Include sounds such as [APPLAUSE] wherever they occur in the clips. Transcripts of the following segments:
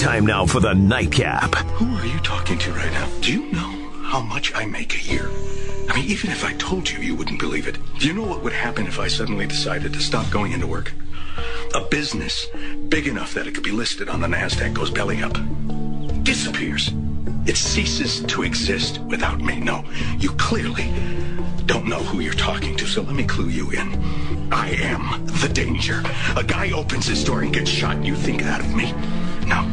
Time now for the nightcap. Who are you talking to right now? Do you know how much I make a year? I mean, even if I told you, you wouldn't believe it. Do you know what would happen if I suddenly decided to stop going into work? A business big enough that it could be listed on the NASDAQ goes belly up. Disappears. It ceases to exist without me. No, you clearly don't know who you're talking to, so let me clue you in. I am the danger. A guy opens his door and gets shot, and you think that of me. No,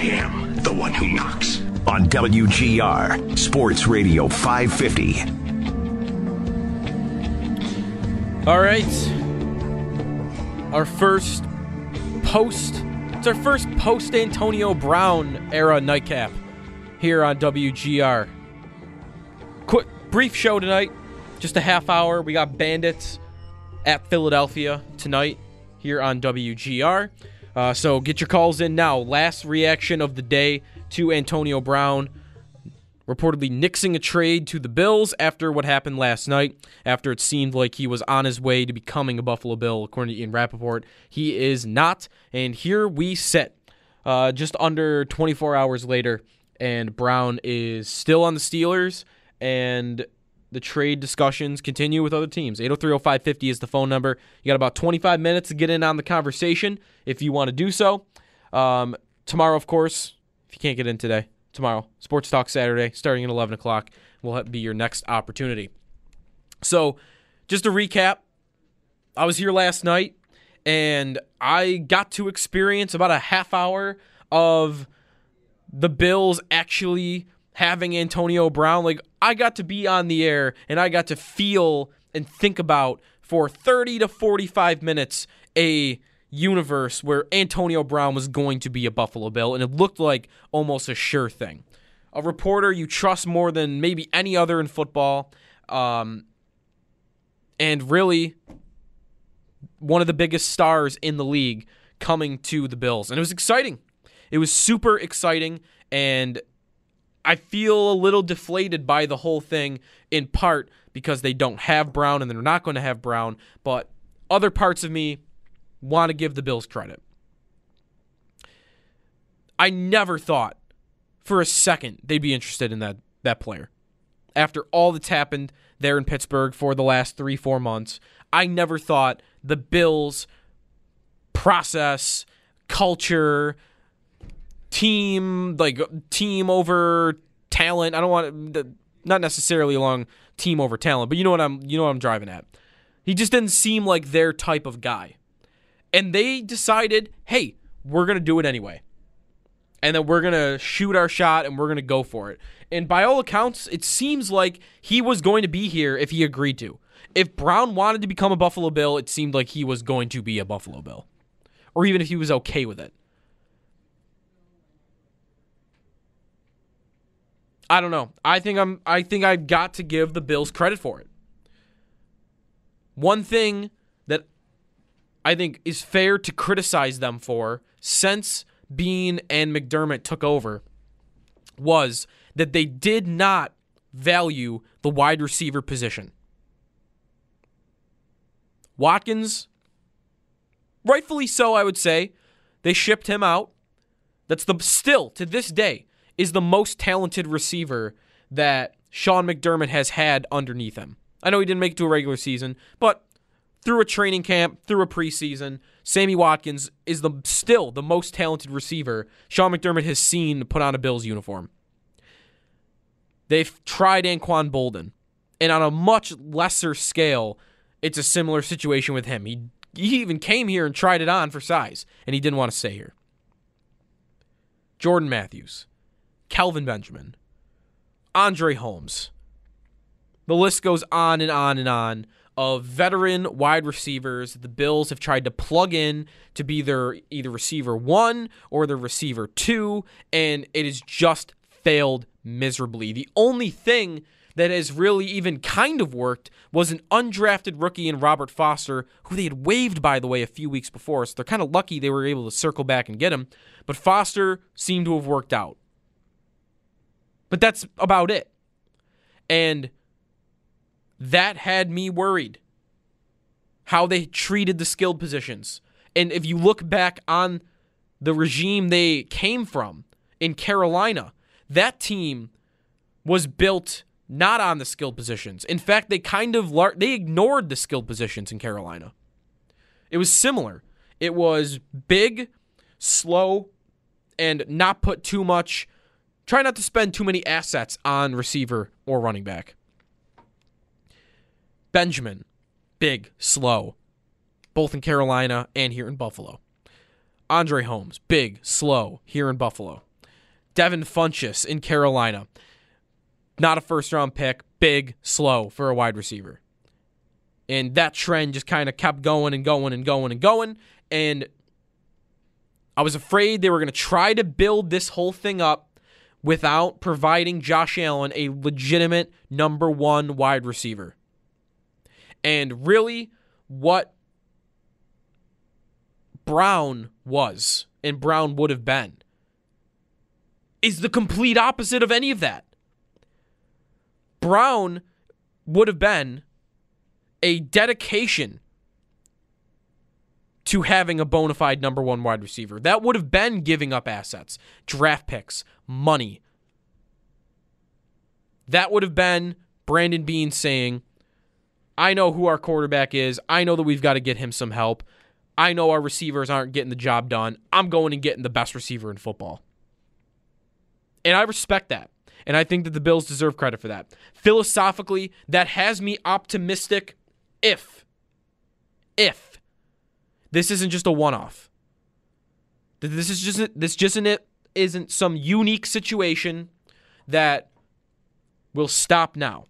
I am the one who knocks. On WGR, Sports Radio 550. All right. Our first post. It's our first post Antonio Brown era nightcap here on WGR. Quick, brief show tonight. Just a half hour. We got Bandits at Philadelphia tonight here on WGR. Uh, so get your calls in now. Last reaction of the day to Antonio Brown reportedly nixing a trade to the Bills after what happened last night, after it seemed like he was on his way to becoming a Buffalo Bill, according to Ian Rapoport. He is not. And here we sit, uh, just under 24 hours later, and Brown is still on the Steelers, and the trade discussions continue with other teams. 8030550 is the phone number. You got about 25 minutes to get in on the conversation if you want to do so. Um, tomorrow, of course, if you can't get in today, tomorrow, Sports Talk Saturday, starting at 11 o'clock, will be your next opportunity. So, just to recap, I was here last night and I got to experience about a half hour of the Bills actually having Antonio Brown. Like, I got to be on the air and I got to feel and think about for 30 to 45 minutes a universe where Antonio Brown was going to be a Buffalo Bill, and it looked like almost a sure thing. A reporter you trust more than maybe any other in football, um, and really one of the biggest stars in the league coming to the Bills. And it was exciting. It was super exciting, and I feel a little deflated by the whole thing in part because they don't have Brown and they're not going to have Brown, but other parts of me want to give the Bills credit. I never thought for a second they'd be interested in that that player. After all that's happened there in Pittsburgh for the last 3-4 months, I never thought the Bills process, culture, team like team over talent. I don't want not necessarily along team over talent, but you know what I'm you know what I'm driving at. He just didn't seem like their type of guy. And they decided, hey, we're going to do it anyway. And then we're going to shoot our shot and we're going to go for it. And by all accounts, it seems like he was going to be here if he agreed to. If Brown wanted to become a Buffalo Bill, it seemed like he was going to be a Buffalo Bill. Or even if he was okay with it. I don't know. I think I'm I think I've got to give the Bills credit for it. One thing that I think is fair to criticize them for since Beane and McDermott took over was that they did not value the wide receiver position. Watkins, rightfully so, I would say, they shipped him out. That's the still to this day is the most talented receiver that Sean McDermott has had underneath him. I know he didn't make it to a regular season, but through a training camp, through a preseason, Sammy Watkins is the still the most talented receiver Sean McDermott has seen put on a Bills uniform. They've tried Anquan Boldin, and on a much lesser scale, it's a similar situation with him. He he even came here and tried it on for size, and he didn't want to stay here. Jordan Matthews, Kelvin Benjamin, Andre Holmes. The list goes on and on and on of veteran wide receivers the Bills have tried to plug in to be their either receiver one or the receiver two, and it has just failed miserably. The only thing that has really even kind of worked was an undrafted rookie in Robert Foster, who they had waived, by the way, a few weeks before. So they're kind of lucky they were able to circle back and get him. But Foster seemed to have worked out. But that's about it. And that had me worried how they treated the skilled positions. And if you look back on the regime they came from in Carolina, that team was built not on the skilled positions. In fact, they kind of lar- they ignored the skilled positions in Carolina. It was similar. It was big, slow, and not put too much. Try not to spend too many assets on receiver or running back. Benjamin, big, slow, both in Carolina and here in Buffalo. Andre Holmes, big, slow, here in Buffalo. Devin Funchess in Carolina not a first round pick, big, slow for a wide receiver. And that trend just kind of kept going and going and going and going. And I was afraid they were going to try to build this whole thing up without providing Josh Allen a legitimate number one wide receiver. And really, what Brown was and Brown would have been is the complete opposite of any of that. Brown would have been a dedication to having a bona fide number one wide receiver. That would have been giving up assets, draft picks, money. That would have been Brandon Beane saying, I know who our quarterback is. I know that we've got to get him some help. I know our receivers aren't getting the job done. I'm going and getting the best receiver in football. And I respect that. And I think that the Bills deserve credit for that. Philosophically, that has me optimistic if, if this isn't just a one off. This is just this just isn't it isn't some unique situation that will stop now.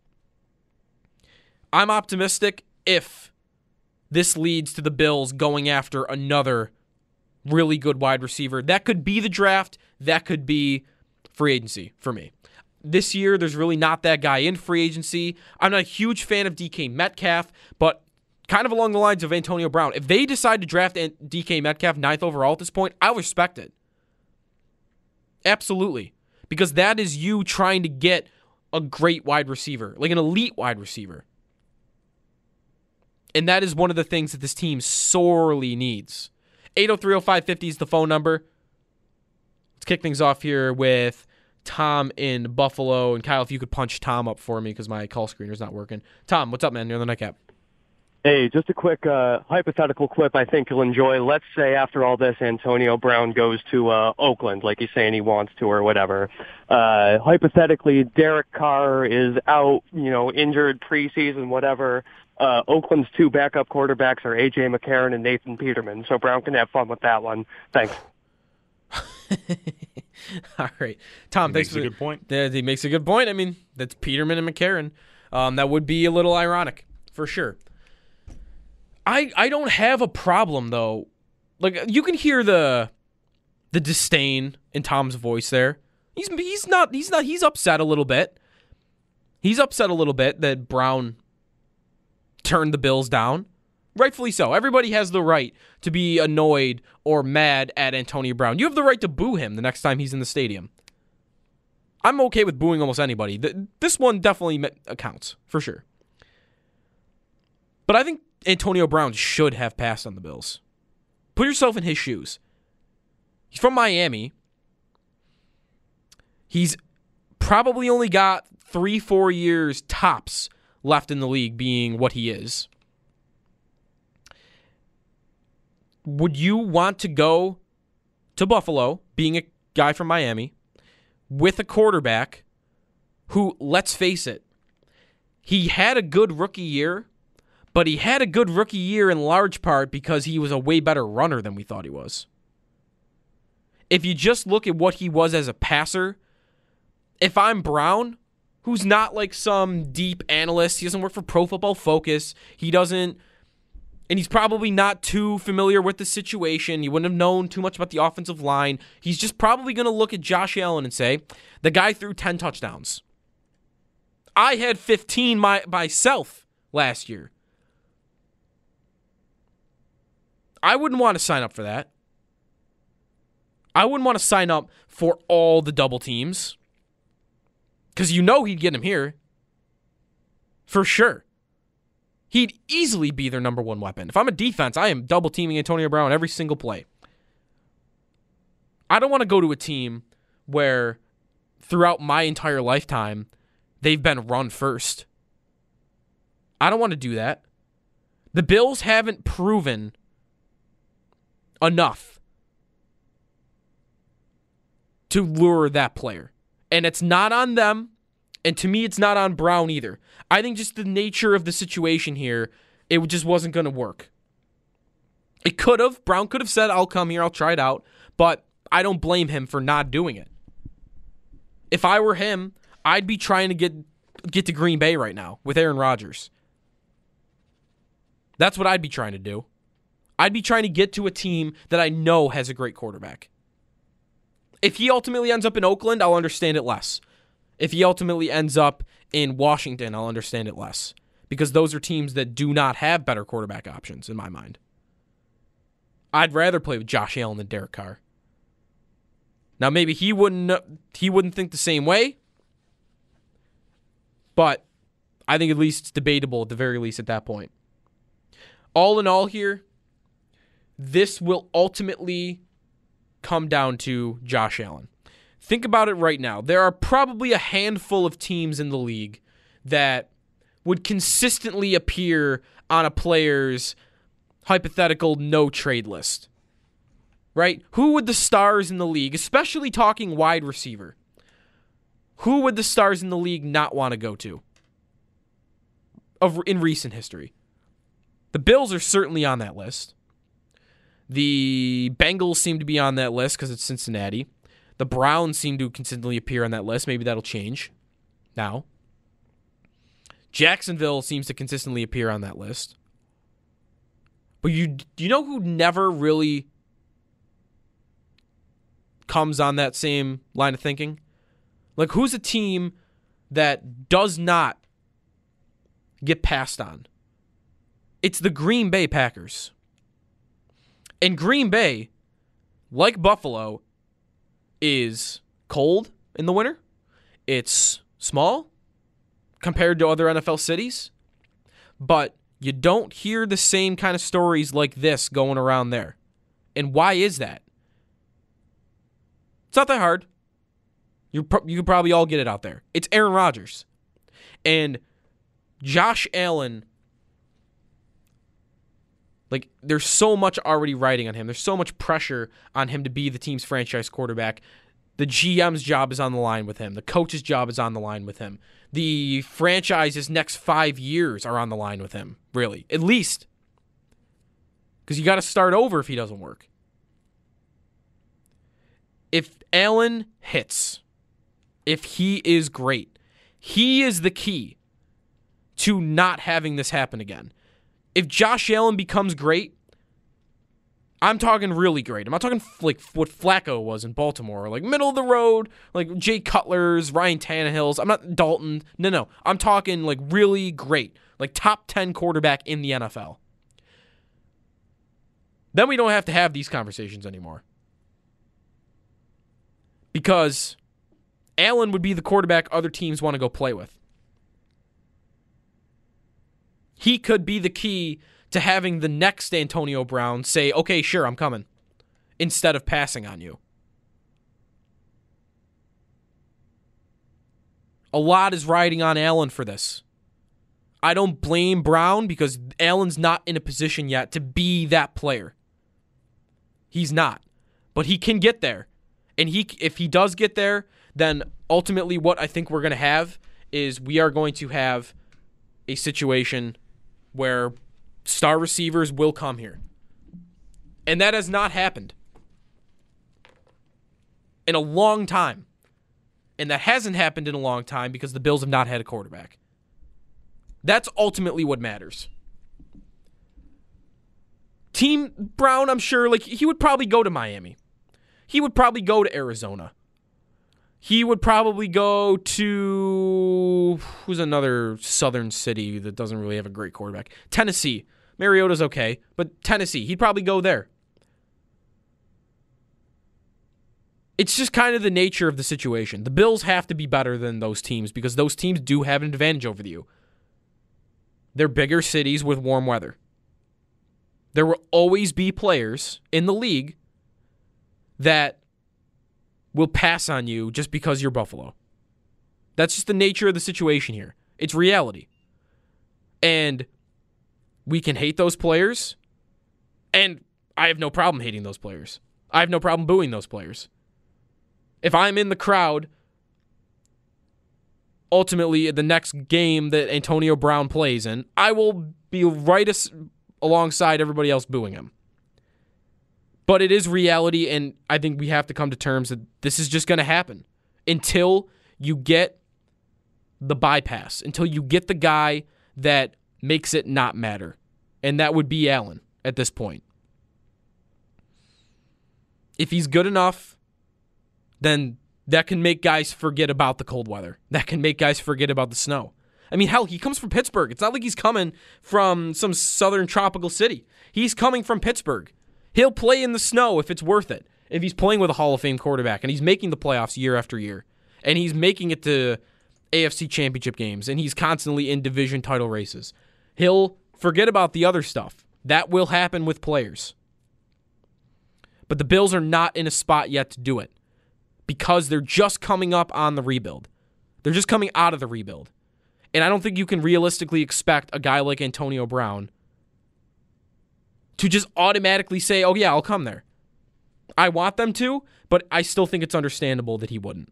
I'm optimistic if this leads to the Bills going after another really good wide receiver. That could be the draft, that could be free agency for me this year, there's really not that guy in free agency. I'm not a huge fan of DK Metcalf, but kind of along the lines of Antonio Brown. If they decide to draft DK Metcalf ninth overall at this point, I'll respect it. Absolutely. Because that is you trying to get a great wide receiver, like an elite wide receiver. And that is one of the things that this team sorely needs. 8030550 is the phone number. Let's kick things off here with Tom in Buffalo. And Kyle, if you could punch Tom up for me because my call screener's not working. Tom, what's up, man? You're on the nightcap. Hey, just a quick uh, hypothetical clip I think you'll enjoy. Let's say after all this, Antonio Brown goes to uh, Oakland, like he's saying he wants to or whatever. Uh, hypothetically, Derek Carr is out, you know, injured preseason, whatever. Uh, Oakland's two backup quarterbacks are A.J. McCarron and Nathan Peterman, so Brown can have fun with that one. Thanks. [LAUGHS] All right, Tom. He thanks makes for a good point. Yeah, he makes a good point. I mean, that's Peterman and McCarron. Um, that would be a little ironic for sure. I I don't have a problem though. Like you can hear the the disdain in Tom's voice there. He's he's not he's not he's upset a little bit. He's upset a little bit that Brown turned the Bills down. Rightfully so. Everybody has the right to be annoyed or mad at Antonio Brown. You have the right to boo him the next time he's in the stadium. I'm okay with booing almost anybody. This one definitely accounts, for sure. But I think Antonio Brown should have passed on the Bills. Put yourself in his shoes. He's from Miami. He's probably only got three, four years tops left in the league being what he is. would you want to go to Buffalo, being a guy from Miami, with a quarterback who, let's face it, he had a good rookie year, but he had a good rookie year in large part because he was a way better runner than we thought he was. If you just look at what he was as a passer, if I'm Brown, who's not like some deep analyst. He doesn't work for Pro Football Focus. He doesn't, and he's probably not too familiar with the situation. He wouldn't have known too much about the offensive line. He's just probably going to look at Josh Allen and say, the guy threw 10 touchdowns. I had 15 my, myself last year. I wouldn't want to sign up for that. I wouldn't want to sign up for all the double teams because you know he'd get him here for sure. He'd easily be their number one weapon. If I'm a defense, I am double teaming Antonio Brown every single play. I don't want to go to a team where throughout my entire lifetime they've been run first. I don't want to do that. The Bills haven't proven enough to lure that player. And it's not on them. And to me, it's not on Brown either. I think just the nature of the situation here, it just wasn't going to work. It could have. Brown could have said, I'll come here, I'll try it out. But I don't blame him for not doing it. If I were him, I'd be trying to get get to Green Bay right now with Aaron Rodgers. That's what I'd be trying to do. I'd be trying to get to a team that I know has a great quarterback. If he ultimately ends up in Oakland, I'll understand it less. If he ultimately ends up in Washington, I'll understand it less. Because those are teams that do not have better quarterback options in my mind. I'd rather play with Josh Allen than Derek Carr. Now maybe he wouldn't he wouldn't think the same way. But I think at least it's debatable at the very least at that point. All in all here, this will ultimately come down to Josh Allen. Think about it right now. There are probably a handful of teams in the league that would consistently appear on a player's hypothetical no trade list. Right? Who would the stars in the league, especially talking wide receiver, who would the stars in the league not want to go to? Of in recent history. The Bills are certainly on that list. The Bengals seem to be on that list because it's Cincinnati. The Browns seem to consistently appear on that list. Maybe that'll change now. Jacksonville seems to consistently appear on that list. But you you know who never really comes on that same line of thinking? Like who's a team that does not get passed on? It's the Green Bay Packers. And Green Bay, like Buffalo, is cold in the winter. It's small compared to other NFL cities, but you don't hear the same kind of stories like this going around there. And why is that? It's not that hard. You you could probably all get it out there. It's Aaron Rodgers. And Josh Allen like there's so much already riding on him. There's so much pressure on him to be the team's franchise quarterback. The GM's job is on the line with him. The coach's job is on the line with him. The franchise's next five years are on the line with him, really, at least. Because you got to start over if he doesn't work. If Allen hits, if he is great, he is the key to not having this happen again if Josh Allen becomes great, I'm talking really great. I'm not talking like what Flacco was in Baltimore, like middle of the road, like Jay Cutler's, Ryan Tannehill's. I'm not Dalton. No, no. I'm talking like really great, like top 10 quarterback in the NFL. Then we don't have to have these conversations anymore. Because Allen would be the quarterback other teams want to go play with he could be the key to having the next Antonio Brown say, okay, sure, I'm coming, instead of passing on you. A lot is riding on Allen for this. I don't blame Brown because Allen's not in a position yet to be that player. He's not. But he can get there. And he if he does get there, then ultimately what I think we're going to have is we are going to have a situation where star receivers will come here. And that has not happened in a long time. And that hasn't happened in a long time because the Bills have not had a quarterback. That's ultimately what matters. Team Brown, I'm sure, like he would probably go to Miami. He would probably go to Arizona. He would probably go to who's another southern city that doesn't really have a great quarterback? Tennessee. Mariota's okay, but Tennessee, he'd probably go there. It's just kind of the nature of the situation. The Bills have to be better than those teams because those teams do have an advantage over you. They're bigger cities with warm weather. There will always be players in the league that will pass on you just because you're Buffalo. That's just the nature of the situation here. It's reality. And we can hate those players, and I have no problem hating those players. I have no problem booing those players. If I'm in the crowd, ultimately the next game that Antonio Brown plays in, I will be right as, alongside everybody else booing him. But it is reality, and I think we have to come to terms that this is just going to happen until you get the bypass, until you get the guy that makes it not matter. And that would be Allen at this point. If he's good enough, then that can make guys forget about the cold weather. That can make guys forget about the snow. I mean, hell, he comes from Pittsburgh. It's not like he's coming from some southern tropical city. He's coming from Pittsburgh. He'll play in the snow if it's worth it. If he's playing with a Hall of Fame quarterback and he's making the playoffs year after year and he's making it to AFC championship games and he's constantly in division title races, he'll forget about the other stuff. That will happen with players. But the Bills are not in a spot yet to do it because they're just coming up on the rebuild. They're just coming out of the rebuild. And I don't think you can realistically expect a guy like Antonio Brown to just automatically say, oh, yeah, I'll come there. I want them to, but I still think it's understandable that he wouldn't.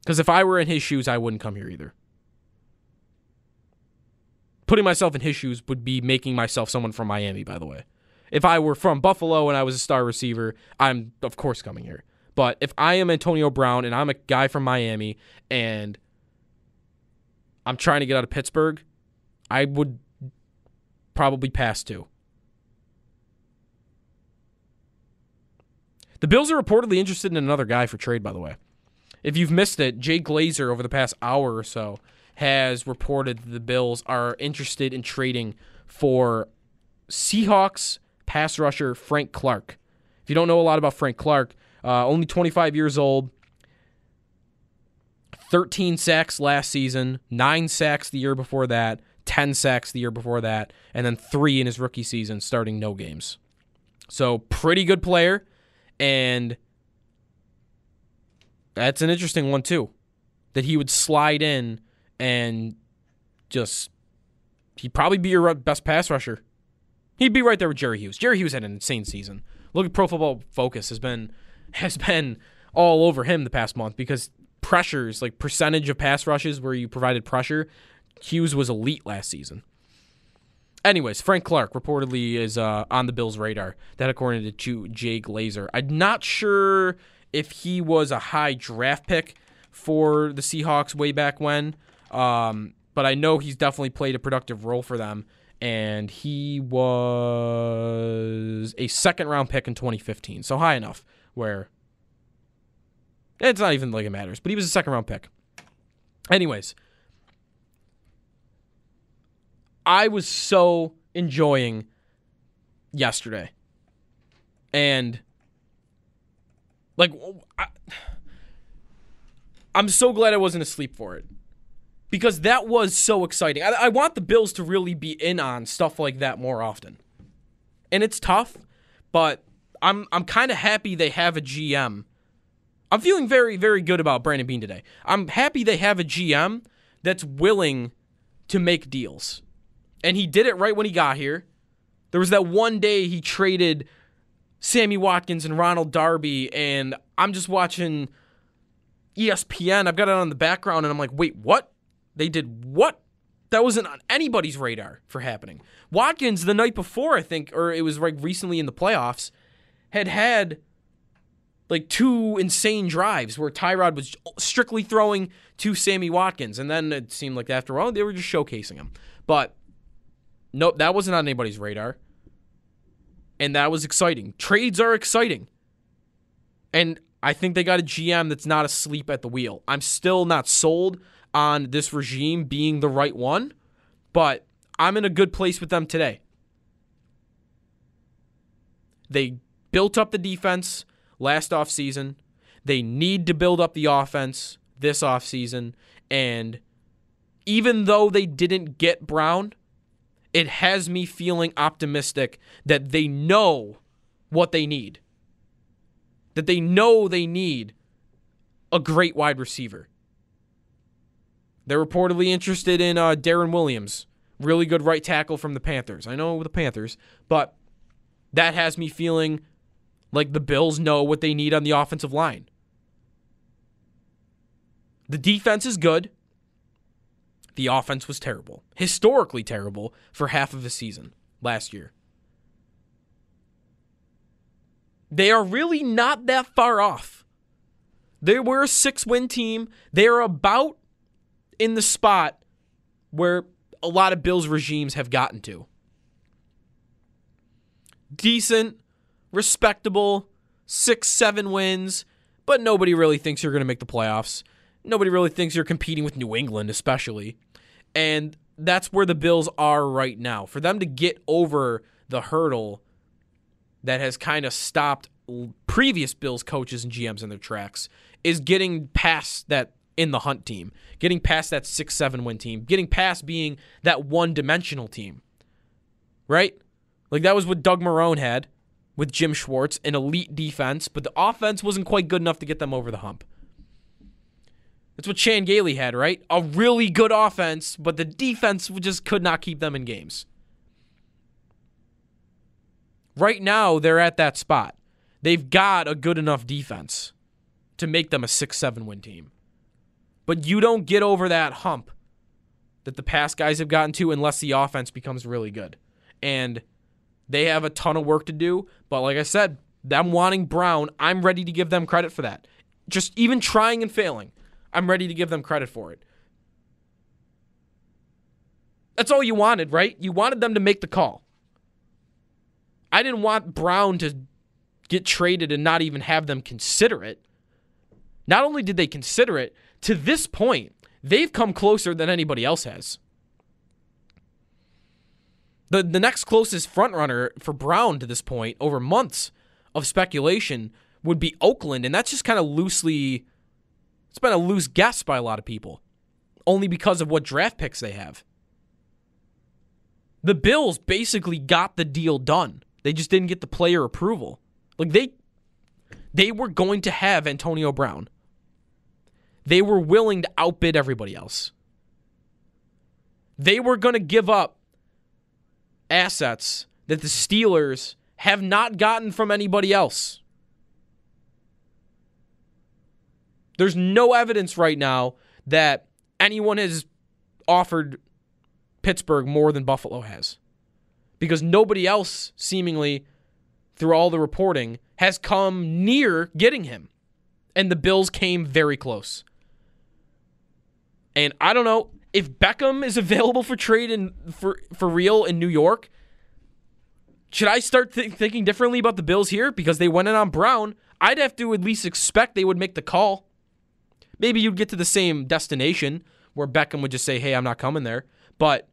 Because if I were in his shoes, I wouldn't come here either. Putting myself in his shoes would be making myself someone from Miami, by the way. If I were from Buffalo and I was a star receiver, I'm, of course, coming here. But if I am Antonio Brown and I'm a guy from Miami and I'm trying to get out of Pittsburgh, I would probably pass two. The Bills are reportedly interested in another guy for trade, by the way. If you've missed it, Jay Glazer over the past hour or so has reported the Bills are interested in trading for Seahawks pass rusher Frank Clark. If you don't know a lot about Frank Clark, uh, only 25 years old, 13 sacks last season, nine sacks the year before that, 10 sacks the year before that, and then three in his rookie season, starting no games. So, pretty good player. And that's an interesting one, too. That he would slide in and just, he'd probably be your best pass rusher. He'd be right there with Jerry Hughes. Jerry Hughes had an insane season. Look at Pro Football Focus has been [LAUGHS] has been all over him the past month because pressures, like percentage of pass rushes where you provided pressure, Hughes was elite last season. Anyways, Frank Clark reportedly is uh, on the Bills' radar. That according to Jay Glazer. I'm not sure if he was a high draft pick for the Seahawks way back when, um, but I know he's definitely played a productive role for them. And he was a second round pick in 2015, so high enough where it's not even like it matters. But he was a second round pick. Anyways, I was so enjoying yesterday. And like I, am so glad I wasn't asleep for it. Because that was so exciting. I, I want the Bills to really be in on stuff like that more often. And it's tough, but I'm I'm kind of happy they have a GM. I'm feeling very very good about Brandon Beane today. I'm happy they have a GM that's willing to make deals and he did it right when he got here. There was that one day he traded Sammy Watkins and Ronald Darby, and I'm just watching ESPN. I've got it on the background, and I'm like, wait, what? They did what? That wasn't on anybody's radar for happening. Watkins, the night before, I think, or it was like recently in the playoffs, had had like two insane drives where Tyrod was strictly throwing to Sammy Watkins, and then it seemed like after all they were just showcasing him. But nope, that wasn't on anybody's radar, and that was exciting. Trades are exciting, and I think they got a GM that's not asleep at the wheel. I'm still not sold on this regime being the right one, but I'm in a good place with them today. They built up the defense last offseason. They need to build up the offense this offseason. And even though they didn't get Brown, it has me feeling optimistic that they know what they need. That they know they need a great wide receiver. They're reportedly interested in uh, Darren Williams, really good right tackle from the Panthers. I know the Panthers, but that has me feeling like the Bills know what they need on the offensive line. The defense is good. The offense was terrible, historically terrible for half of the season last year. They are really not that far off. They were a six win team. They are about in the spot where a lot of Bills regimes have gotten to. Decent, respectable, six, seven wins, but nobody really thinks you're going to make the playoffs. Nobody really thinks you're competing with New England, especially. And that's where the Bills are right now. For them to get over the hurdle that has kind of stopped previous Bills coaches and GMs in their tracks is getting past that in the hunt team, getting past that six, seven win team, getting past being that one dimensional team. Right? Like that was what Doug Marrone had with Jim Schwartz, an elite defense, but the offense wasn't quite good enough to get them over the hump. That's what Chan Gailey had, right? A really good offense, but the defense just could not keep them in games. Right now, they're at that spot. They've got a good enough defense to make them a 6 7 win team. But you don't get over that hump that the past guys have gotten to unless the offense becomes really good. And they have a ton of work to do. But like I said, them wanting Brown, I'm ready to give them credit for that. Just even trying and failing, I'm ready to give them credit for it. That's all you wanted, right? You wanted them to make the call. I didn't want Brown to get traded and not even have them consider it. Not only did they consider it, to this point, they've come closer than anybody else has. The the next closest frontrunner for Brown to this point, over months of speculation, would be Oakland, and that's just kind of loosely it's been a loose guess by a lot of people. Only because of what draft picks they have. The Bills basically got the deal done. They just didn't get the player approval. Like they they were going to have Antonio Brown. They were willing to outbid everybody else. They were going to give up assets that the Steelers have not gotten from anybody else. There's no evidence right now that anyone has offered Pittsburgh more than Buffalo has. Because nobody else, seemingly, through all the reporting, has come near getting him. And the Bills came very close. And I don't know if Beckham is [LAUGHS] available for trade in for for real in New York. Should I start th- thinking differently about the Bills here because they went in on Brown? I'd have to at least expect they would make the call. Maybe you'd get to the same destination where Beckham would just say, "Hey, I'm not coming there." But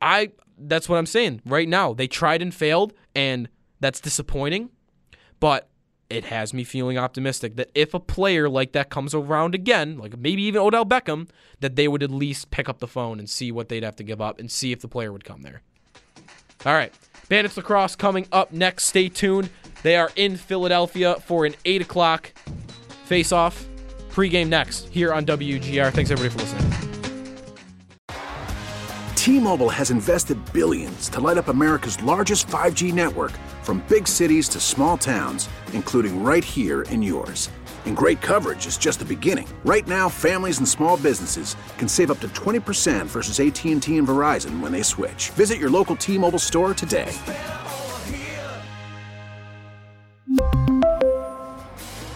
I that's what I'm saying. Right now, they tried and failed and that's disappointing. But it has me feeling optimistic that if a player like that comes around again, like maybe even Odell Beckham, that they would at least pick up the phone and see what they'd have to give up and see if the player would come there. All right. Bandits lacrosse coming up next. Stay tuned. They are in Philadelphia for an 8 o'clock face off. Pregame next here on WGR. Thanks everybody for listening. T Mobile has invested billions to light up America's largest 5G network from big cities to small towns, including right here in yours. And great coverage is just the beginning. Right now, families and small businesses can save up to 20% versus AT&T and Verizon when they switch. Visit your local T-Mobile store today.